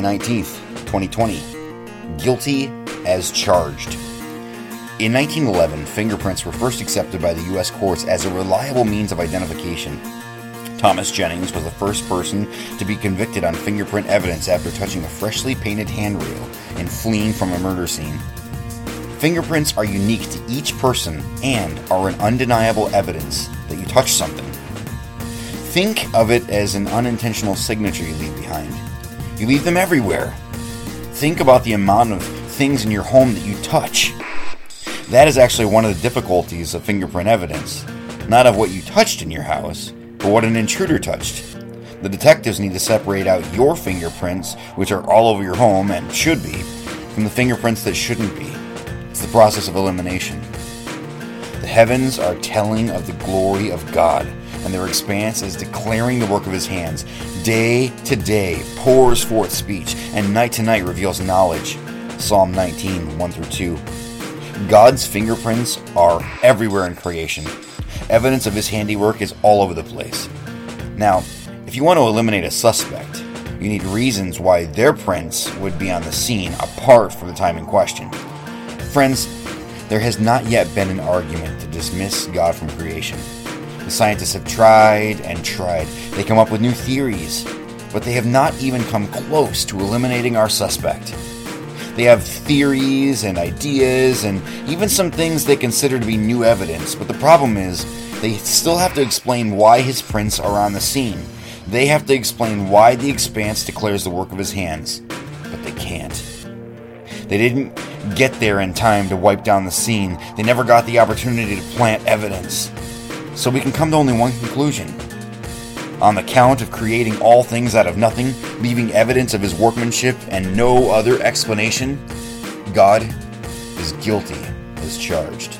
May 19th, 2020. Guilty as charged. In 1911, fingerprints were first accepted by the U.S. courts as a reliable means of identification. Thomas Jennings was the first person to be convicted on fingerprint evidence after touching a freshly painted handrail and fleeing from a murder scene. Fingerprints are unique to each person and are an undeniable evidence that you touched something. Think of it as an unintentional signature you leave behind. You leave them everywhere. Think about the amount of things in your home that you touch. That is actually one of the difficulties of fingerprint evidence. Not of what you touched in your house, but what an intruder touched. The detectives need to separate out your fingerprints, which are all over your home and should be, from the fingerprints that shouldn't be. It's the process of elimination. The heavens are telling of the glory of God, and their expanse is declaring the work of his hands. Day to day pours forth speech, and night to night reveals knowledge. Psalm 19, 1 through 2. God's fingerprints are everywhere in creation. Evidence of his handiwork is all over the place. Now, if you want to eliminate a suspect, you need reasons why their prints would be on the scene apart from the time in question. Friends, there has not yet been an argument to dismiss God from creation. The scientists have tried and tried. They come up with new theories, but they have not even come close to eliminating our suspect. They have theories and ideas and even some things they consider to be new evidence, but the problem is they still have to explain why his prints are on the scene. They have to explain why the expanse declares the work of his hands, but they can't. They didn't get there in time to wipe down the scene. They never got the opportunity to plant evidence. So we can come to only one conclusion. On the count of creating all things out of nothing, leaving evidence of his workmanship and no other explanation, God is guilty as charged.